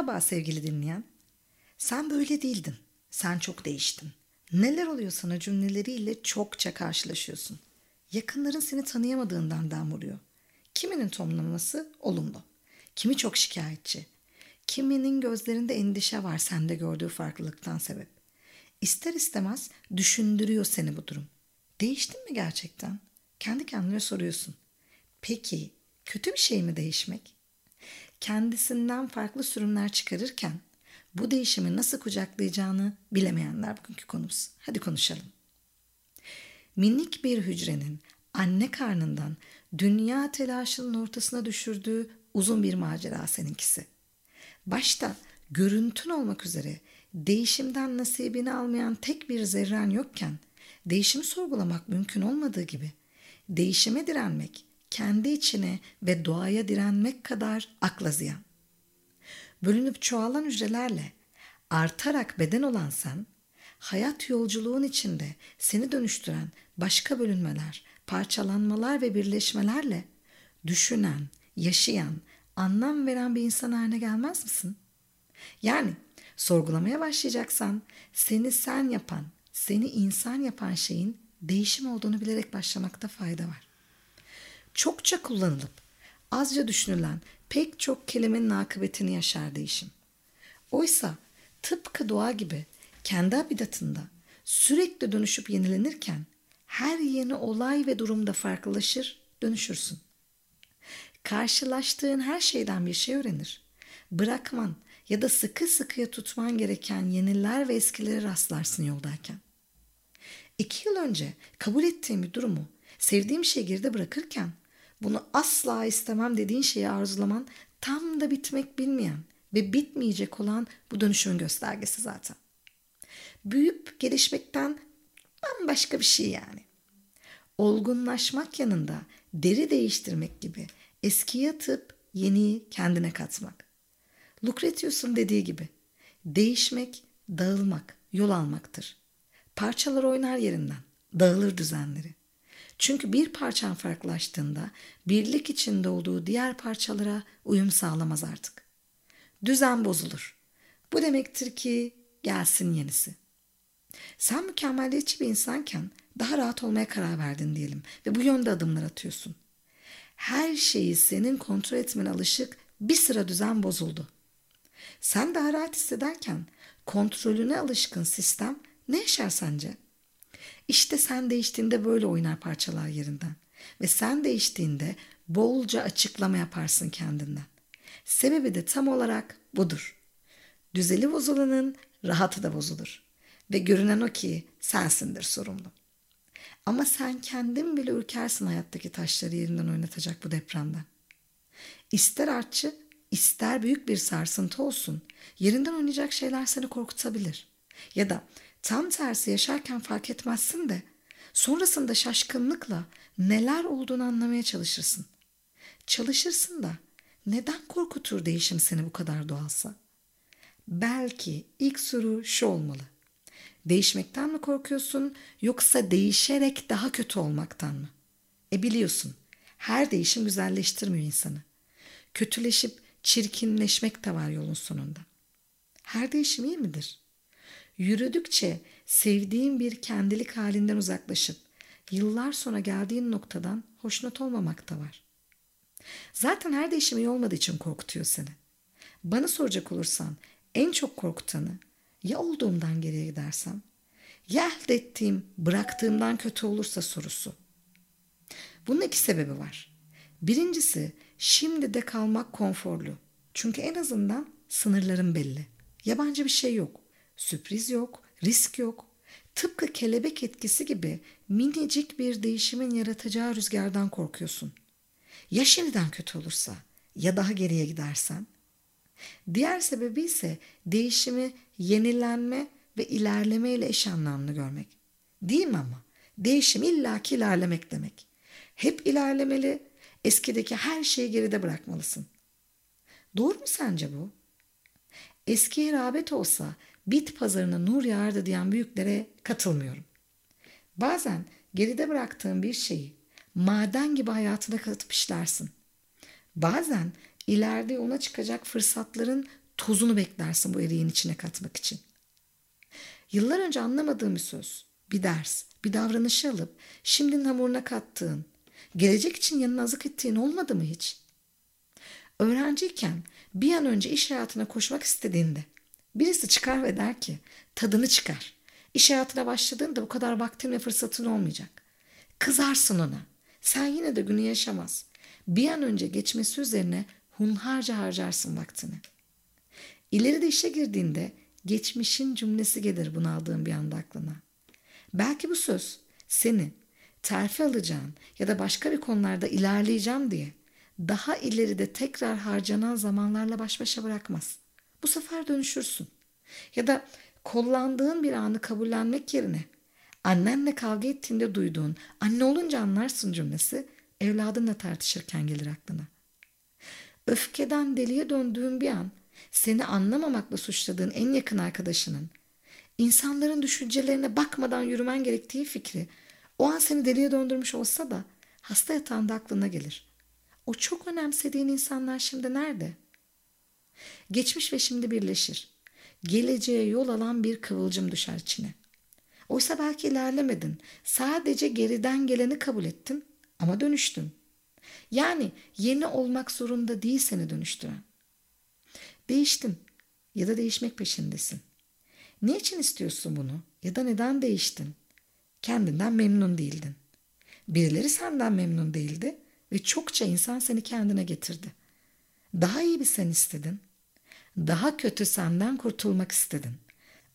Merhaba sevgili dinleyen. Sen böyle değildin. Sen çok değiştin. Neler oluyor sana cümleleriyle çokça karşılaşıyorsun. Yakınların seni tanıyamadığından dem. Kiminin tonlaması olumlu. Kimi çok şikayetçi. Kiminin gözlerinde endişe var sende gördüğü farklılıktan sebep. İster istemez düşündürüyor seni bu durum. Değiştin mi gerçekten? Kendi kendine soruyorsun. Peki kötü bir şey mi değişmek? Kendisinden farklı sürümler çıkarırken bu değişimi nasıl kucaklayacağını bilemeyenler bugünkü konumuz. Hadi konuşalım. Minik bir hücrenin anne karnından dünya telaşının ortasına düşürdüğü uzun bir macera seninkisi. Başta görüntün olmak üzere değişimden nasibini almayan tek bir zerren yokken değişimi sorgulamak mümkün olmadığı gibi değişime direnmek kendi içine ve doğaya direnmek kadar akla ziyan. Bölünüp çoğalan hücrelerle artarak beden olan sen, hayat yolculuğun içinde seni dönüştüren başka bölünmeler, parçalanmalar ve birleşmelerle düşünen, yaşayan, anlam veren bir insan haline gelmez misin? Yani sorgulamaya başlayacaksan seni sen yapan, seni insan yapan şeyin değişim olduğunu bilerek başlamakta fayda var. Çokça kullanılıp azca düşünülen pek çok kelimenin akıbetini yaşar değişim. Oysa tıpkı doğa gibi kendi habitatında sürekli dönüşüp yenilenirken her yeni olay ve durumda farklılaşır, dönüşürsün. Karşılaştığın her şeyden bir şey öğrenir. Bırakman ya da sıkı sıkıya tutman gereken yeniler ve eskileri rastlarsın yoldayken. İki yıl önce kabul ettiğim bir durumu sevdiğim şeyi geride bırakırken bunu asla istemem dediğin şeyi arzulaman tam da bitmek bilmeyen ve bitmeyecek olan bu dönüşümün göstergesi zaten. Büyüyüp gelişmekten bambaşka bir şey yani. Olgunlaşmak yanında deri değiştirmek gibi eskiye atıp yeniyi kendine katmak. Lucretius'un dediği gibi değişmek, dağılmak, yol almaktır. Parçalar oynar yerinden, dağılır düzenleri. Çünkü bir parçan farklılaştığında birlik içinde olduğu diğer parçalara uyum sağlamaz artık. Düzen bozulur. Bu demektir ki gelsin yenisi. Sen mükemmeliyetçi bir insanken daha rahat olmaya karar verdin diyelim ve bu yönde adımlar atıyorsun. Her şeyi senin kontrol etmene alışık bir sıra düzen bozuldu. Sen daha rahat hissederken kontrolüne alışkın sistem ne yaşar sence? İşte sen değiştiğinde böyle oynar parçalar yerinden. Ve sen değiştiğinde bolca açıklama yaparsın kendinden. Sebebi de tam olarak budur. Düzeli bozulanın rahatı da bozulur. Ve görünen o ki sensindir sorumlu. Ama sen kendin bile ürkersin hayattaki taşları yerinden oynatacak bu depremden. İster artçı, ister büyük bir sarsıntı olsun, yerinden oynayacak şeyler seni korkutabilir. Ya da Tam tersi yaşarken fark etmezsin de sonrasında şaşkınlıkla neler olduğunu anlamaya çalışırsın. Çalışırsın da neden korkutur değişim seni bu kadar doğalsa? Belki ilk soru şu olmalı. Değişmekten mi korkuyorsun yoksa değişerek daha kötü olmaktan mı? E biliyorsun her değişim güzelleştirmiyor insanı. Kötüleşip çirkinleşmek de var yolun sonunda. Her değişim iyi midir? Yürüdükçe sevdiğin bir kendilik halinden uzaklaşıp yıllar sonra geldiğin noktadan hoşnut olmamak da var. Zaten her değişim iyi olmadığı için korkutuyor seni. Bana soracak olursan en çok korkutanı ya olduğumdan geriye gidersem ya elde ettiğim bıraktığımdan kötü olursa sorusu. Bunun iki sebebi var. Birincisi şimdi de kalmak konforlu. Çünkü en azından sınırlarım belli. Yabancı bir şey yok. Sürpriz yok, risk yok. Tıpkı kelebek etkisi gibi minicik bir değişimin yaratacağı rüzgardan korkuyorsun. Ya şimdiden kötü olursa ya daha geriye gidersen? Diğer sebebi ise değişimi yenilenme ve ilerleme ile eş anlamlı görmek. Değil mi ama? Değişim illaki ilerlemek demek. Hep ilerlemeli, eskideki her şeyi geride bırakmalısın. Doğru mu sence bu? Eskiye rağbet olsa bit pazarına nur yağardı diyen büyüklere katılmıyorum. Bazen geride bıraktığın bir şeyi maden gibi hayatına katıp işlersin. Bazen ileride ona çıkacak fırsatların tozunu beklersin bu eriğin içine katmak için. Yıllar önce anlamadığın bir söz, bir ders, bir davranışı alıp şimdinin hamuruna kattığın, gelecek için yanına azık ettiğin olmadı mı hiç? Öğrenciyken bir an önce iş hayatına koşmak istediğinde birisi çıkar ve der ki tadını çıkar. İş hayatına başladığında bu kadar vaktin ve fırsatın olmayacak. Kızarsın ona. Sen yine de günü yaşamaz. Bir an önce geçmesi üzerine hunharca harcarsın vaktini. İleride işe girdiğinde geçmişin cümlesi gelir bunaldığın bir anda aklına. Belki bu söz seni terfi alacağın ya da başka bir konularda ilerleyeceğim diye daha ileride tekrar harcanan zamanlarla baş başa bırakmaz. Bu sefer dönüşürsün. Ya da kollandığın bir anı kabullenmek yerine annenle kavga ettiğinde duyduğun anne olunca anlarsın cümlesi evladınla tartışırken gelir aklına. Öfkeden deliye döndüğün bir an seni anlamamakla suçladığın en yakın arkadaşının insanların düşüncelerine bakmadan yürümen gerektiği fikri o an seni deliye döndürmüş olsa da hasta yatağında aklına gelir. O çok önemsediğin insanlar şimdi nerede? Geçmiş ve şimdi birleşir. Geleceğe yol alan bir kıvılcım düşer içine. Oysa belki ilerlemedin. Sadece geriden geleni kabul ettin ama dönüştün. Yani yeni olmak zorunda değil seni dönüştüren. Değiştin ya da değişmek peşindesin. Ne için istiyorsun bunu ya da neden değiştin? Kendinden memnun değildin. Birileri senden memnun değildi ve çokça insan seni kendine getirdi. Daha iyi bir sen istedin. Daha kötü senden kurtulmak istedin.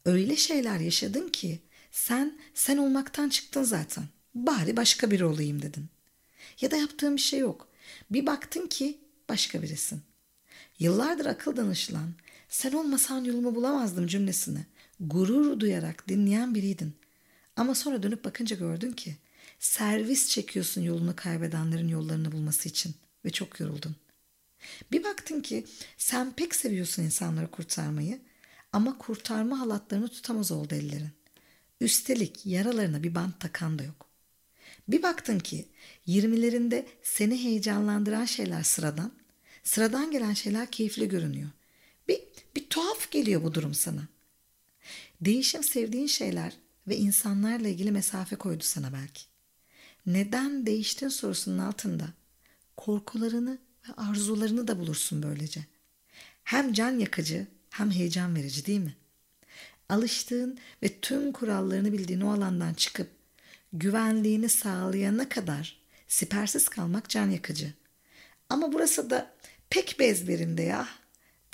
Öyle şeyler yaşadın ki sen sen olmaktan çıktın zaten. Bari başka biri olayım dedin. Ya da yaptığın bir şey yok. Bir baktın ki başka birisin. Yıllardır akıl danışılan, sen olmasan yolumu bulamazdım cümlesini gurur duyarak dinleyen biriydin. Ama sonra dönüp bakınca gördün ki servis çekiyorsun yolunu kaybedenlerin yollarını bulması için ve çok yoruldun. Bir baktın ki sen pek seviyorsun insanları kurtarmayı ama kurtarma halatlarını tutamaz oldu ellerin. Üstelik yaralarına bir bant takan da yok. Bir baktın ki 20'lerinde seni heyecanlandıran şeyler sıradan, sıradan gelen şeyler keyifli görünüyor. Bir, bir tuhaf geliyor bu durum sana. Değişim sevdiğin şeyler ve insanlarla ilgili mesafe koydu sana belki. Neden değiştin sorusunun altında korkularını arzularını da bulursun böylece. Hem can yakıcı hem heyecan verici değil mi? Alıştığın ve tüm kurallarını bildiğin o alandan çıkıp güvenliğini sağlayana kadar sipersiz kalmak can yakıcı. Ama burası da pek bir ezberimde ya.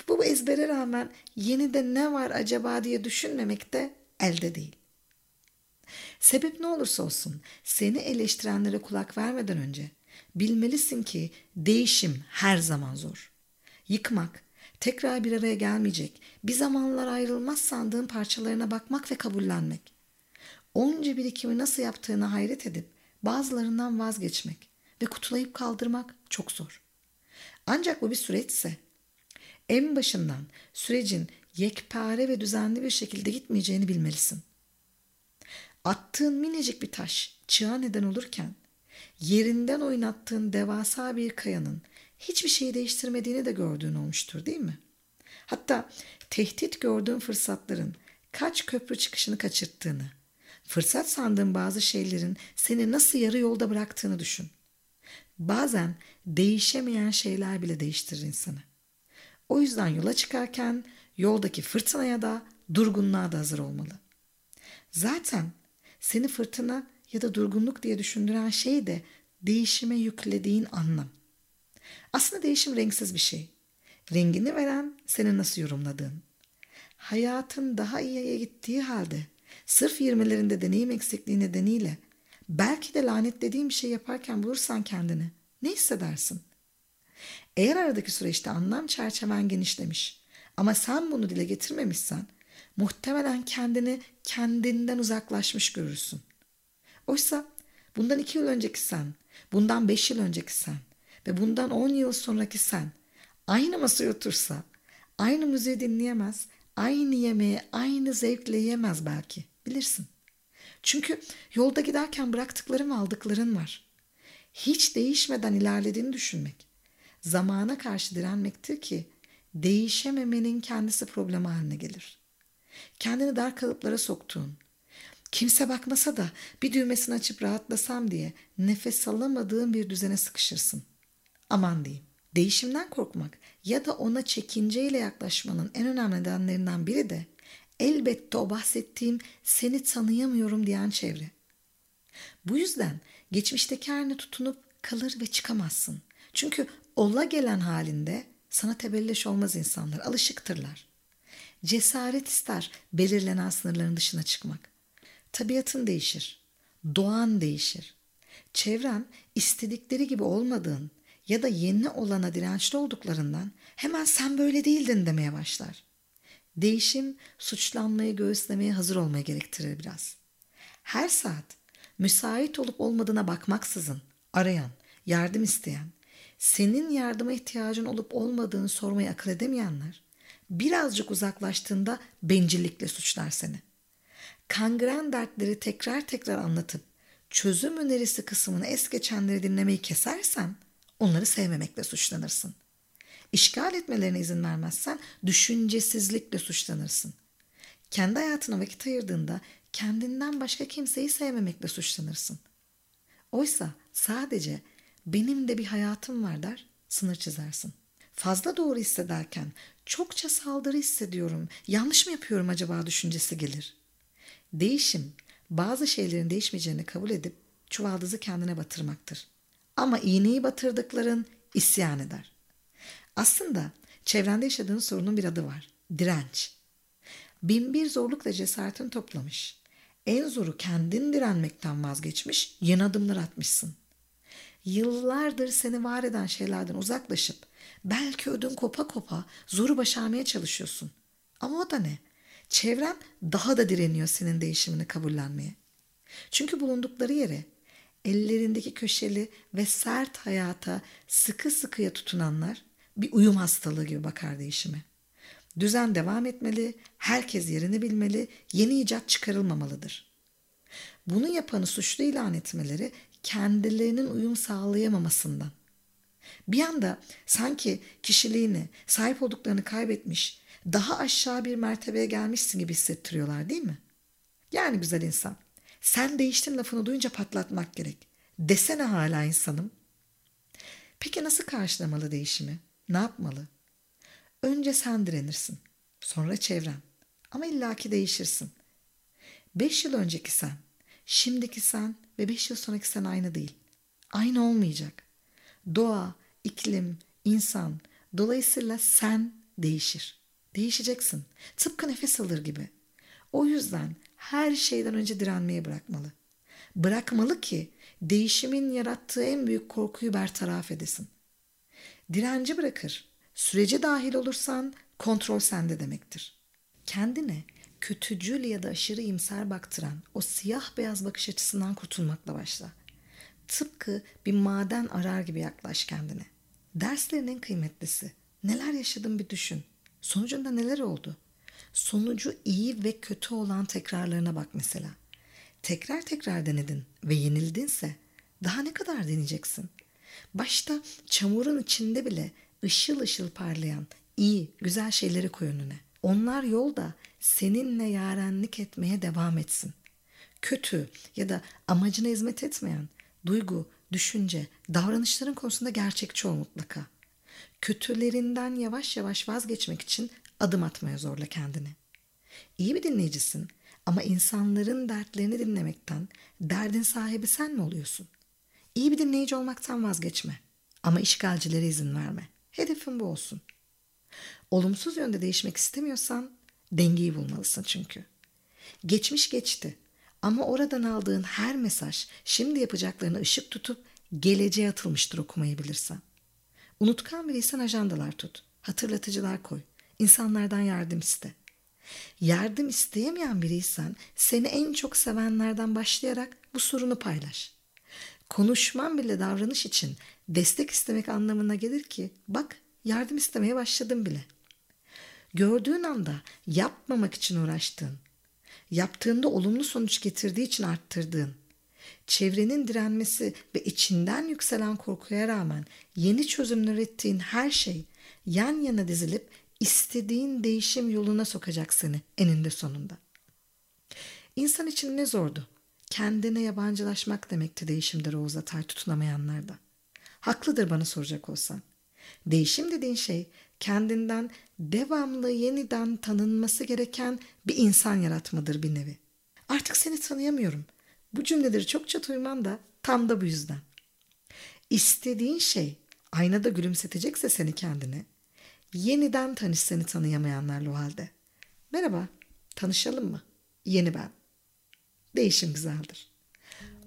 Bu ezbere rağmen yeni de ne var acaba diye düşünmemek de elde değil. Sebep ne olursa olsun seni eleştirenlere kulak vermeden önce bilmelisin ki değişim her zaman zor. Yıkmak, tekrar bir araya gelmeyecek, bir zamanlar ayrılmaz sandığın parçalarına bakmak ve kabullenmek. Onca birikimi nasıl yaptığını hayret edip bazılarından vazgeçmek ve kutulayıp kaldırmak çok zor. Ancak bu bir süreçse en başından sürecin yekpare ve düzenli bir şekilde gitmeyeceğini bilmelisin. Attığın minicik bir taş çığa neden olurken yerinden oynattığın devasa bir kayanın hiçbir şeyi değiştirmediğini de gördüğün olmuştur değil mi? Hatta tehdit gördüğün fırsatların kaç köprü çıkışını kaçırttığını, fırsat sandığın bazı şeylerin seni nasıl yarı yolda bıraktığını düşün. Bazen değişemeyen şeyler bile değiştirir insanı. O yüzden yola çıkarken yoldaki fırtınaya da durgunluğa da hazır olmalı. Zaten seni fırtına ya da durgunluk diye düşündüren şey de değişime yüklediğin anlam. Aslında değişim renksiz bir şey. Rengini veren senin nasıl yorumladığın. Hayatın daha iyiye gittiği halde sırf 20'lerinde deneyim eksikliği nedeniyle belki de lanetlediğin bir şey yaparken bulursan kendini ne hissedersin? Eğer aradaki süreçte anlam çerçeven genişlemiş ama sen bunu dile getirmemişsen muhtemelen kendini kendinden uzaklaşmış görürsün. Oysa bundan iki yıl önceki sen, bundan beş yıl önceki sen ve bundan on yıl sonraki sen aynı masaya otursa, aynı müziği dinleyemez, aynı yemeği aynı zevkle yiyemez belki. Bilirsin. Çünkü yolda giderken bıraktıkların ve aldıkların var. Hiç değişmeden ilerlediğini düşünmek zamana karşı direnmektir ki değişememenin kendisi problemi haline gelir. Kendini dar kalıplara soktuğun, kimse bakmasa da bir düğmesini açıp rahatlasam diye nefes alamadığın bir düzene sıkışırsın. Aman diyeyim. Değişimden korkmak ya da ona çekinceyle yaklaşmanın en önemli nedenlerinden biri de elbette o bahsettiğim seni tanıyamıyorum diyen çevre. Bu yüzden geçmişteki haline tutunup kalır ve çıkamazsın. Çünkü ola gelen halinde sana tebelleş olmaz insanlar, alışıktırlar. Cesaret ister belirlenen sınırların dışına çıkmak. Tabiatın değişir, doğan değişir. Çevren istedikleri gibi olmadığın ya da yeni olana dirençli olduklarından hemen sen böyle değildin demeye başlar. Değişim suçlanmayı göğüslemeye hazır olmayı gerektirir biraz. Her saat müsait olup olmadığına bakmaksızın arayan, yardım isteyen, senin yardıma ihtiyacın olup olmadığını sormayı akıl edemeyenler birazcık uzaklaştığında bencillikle suçlar seni. Kangren dertleri tekrar tekrar anlatıp çözüm önerisi kısmını es geçenleri dinlemeyi kesersen onları sevmemekle suçlanırsın. İşgal etmelerine izin vermezsen düşüncesizlikle suçlanırsın. Kendi hayatına vakit ayırdığında kendinden başka kimseyi sevmemekle suçlanırsın. Oysa sadece benim de bir hayatım var der, sınır çizersin. Fazla doğru hissederken çokça saldırı hissediyorum, yanlış mı yapıyorum acaba düşüncesi gelir. Değişim, bazı şeylerin değişmeyeceğini kabul edip çuvaldızı kendine batırmaktır. Ama iğneyi batırdıkların isyan eder. Aslında çevrende yaşadığın sorunun bir adı var. Direnç. Bin bir zorlukla cesaretini toplamış. En zoru kendin direnmekten vazgeçmiş, yeni adımlar atmışsın. Yıllardır seni var eden şeylerden uzaklaşıp belki ödün kopa kopa zoru başarmaya çalışıyorsun. Ama o da ne? Çevren daha da direniyor senin değişimini kabullenmeye. Çünkü bulundukları yere ellerindeki köşeli ve sert hayata sıkı sıkıya tutunanlar bir uyum hastalığı gibi bakar değişime. Düzen devam etmeli, herkes yerini bilmeli, yeni icat çıkarılmamalıdır. Bunu yapanı suçlu ilan etmeleri kendilerinin uyum sağlayamamasından. Bir anda sanki kişiliğini, sahip olduklarını kaybetmiş, daha aşağı bir mertebeye gelmişsin gibi hissettiriyorlar değil mi? Yani güzel insan, sen değiştin lafını duyunca patlatmak gerek. Desene hala insanım. Peki nasıl karşılamalı değişimi? Ne yapmalı? Önce sen direnirsin. Sonra çevren. Ama illaki değişirsin. Beş yıl önceki sen, şimdiki sen ve beş yıl sonraki sen aynı değil. Aynı olmayacak. Doğa, iklim, insan, dolayısıyla sen değişir. Değişeceksin. Tıpkı nefes alır gibi. O yüzden her şeyden önce direnmeyi bırakmalı. Bırakmalı ki değişimin yarattığı en büyük korkuyu bertaraf edesin. Direnci bırakır. Sürece dahil olursan kontrol sende demektir. Kendine kötücül ya da aşırı imser baktıran o siyah beyaz bakış açısından kurtulmakla başla. Tıpkı bir maden arar gibi yaklaş kendine. Derslerin en kıymetlisi. Neler yaşadın bir düşün. Sonucunda neler oldu? Sonucu iyi ve kötü olan tekrarlarına bak mesela. Tekrar tekrar denedin ve yenildinse daha ne kadar deneyeceksin? Başta çamurun içinde bile ışıl ışıl parlayan iyi, güzel şeyleri koy önüne. Onlar yolda seninle yarenlik etmeye devam etsin. Kötü ya da amacına hizmet etmeyen duygu, düşünce, davranışların konusunda gerçekçi ol mutlaka. Kötülerinden yavaş yavaş vazgeçmek için adım atmaya zorla kendini. İyi bir dinleyicisin ama insanların dertlerini dinlemekten derdin sahibi sen mi oluyorsun? İyi bir dinleyici olmaktan vazgeçme ama işgalcilere izin verme. Hedefin bu olsun. Olumsuz yönde değişmek istemiyorsan dengeyi bulmalısın çünkü. Geçmiş geçti ama oradan aldığın her mesaj şimdi yapacaklarını ışık tutup geleceğe atılmıştır okumayı bilirsen. Unutkan biriysen ajandalar tut. Hatırlatıcılar koy. İnsanlardan yardım iste. Yardım isteyemeyen biriysen seni en çok sevenlerden başlayarak bu sorunu paylaş. Konuşman bile davranış için destek istemek anlamına gelir ki bak yardım istemeye başladım bile. Gördüğün anda yapmamak için uğraştığın, yaptığında olumlu sonuç getirdiği için arttırdığın, çevrenin direnmesi ve içinden yükselen korkuya rağmen yeni çözümler ürettiğin her şey yan yana dizilip istediğin değişim yoluna sokacak seni eninde sonunda. İnsan için ne zordu? Kendine yabancılaşmak demekti değişimde Oğuz Atay tutunamayanlarda. Haklıdır bana soracak olsan. Değişim dediğin şey kendinden devamlı yeniden tanınması gereken bir insan yaratmadır bir nevi. Artık seni tanıyamıyorum. Bu cümleleri çokça duymam da tam da bu yüzden. İstediğin şey aynada gülümsetecekse seni kendine, yeniden tanış seni tanıyamayanlarla o halde. Merhaba, tanışalım mı? Yeni ben. Değişim güzeldir.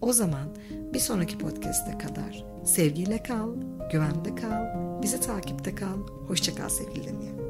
O zaman bir sonraki podcast'e kadar sevgiyle kal, güvende kal, bizi takipte kal. Hoşçakal sevgili dinleyen.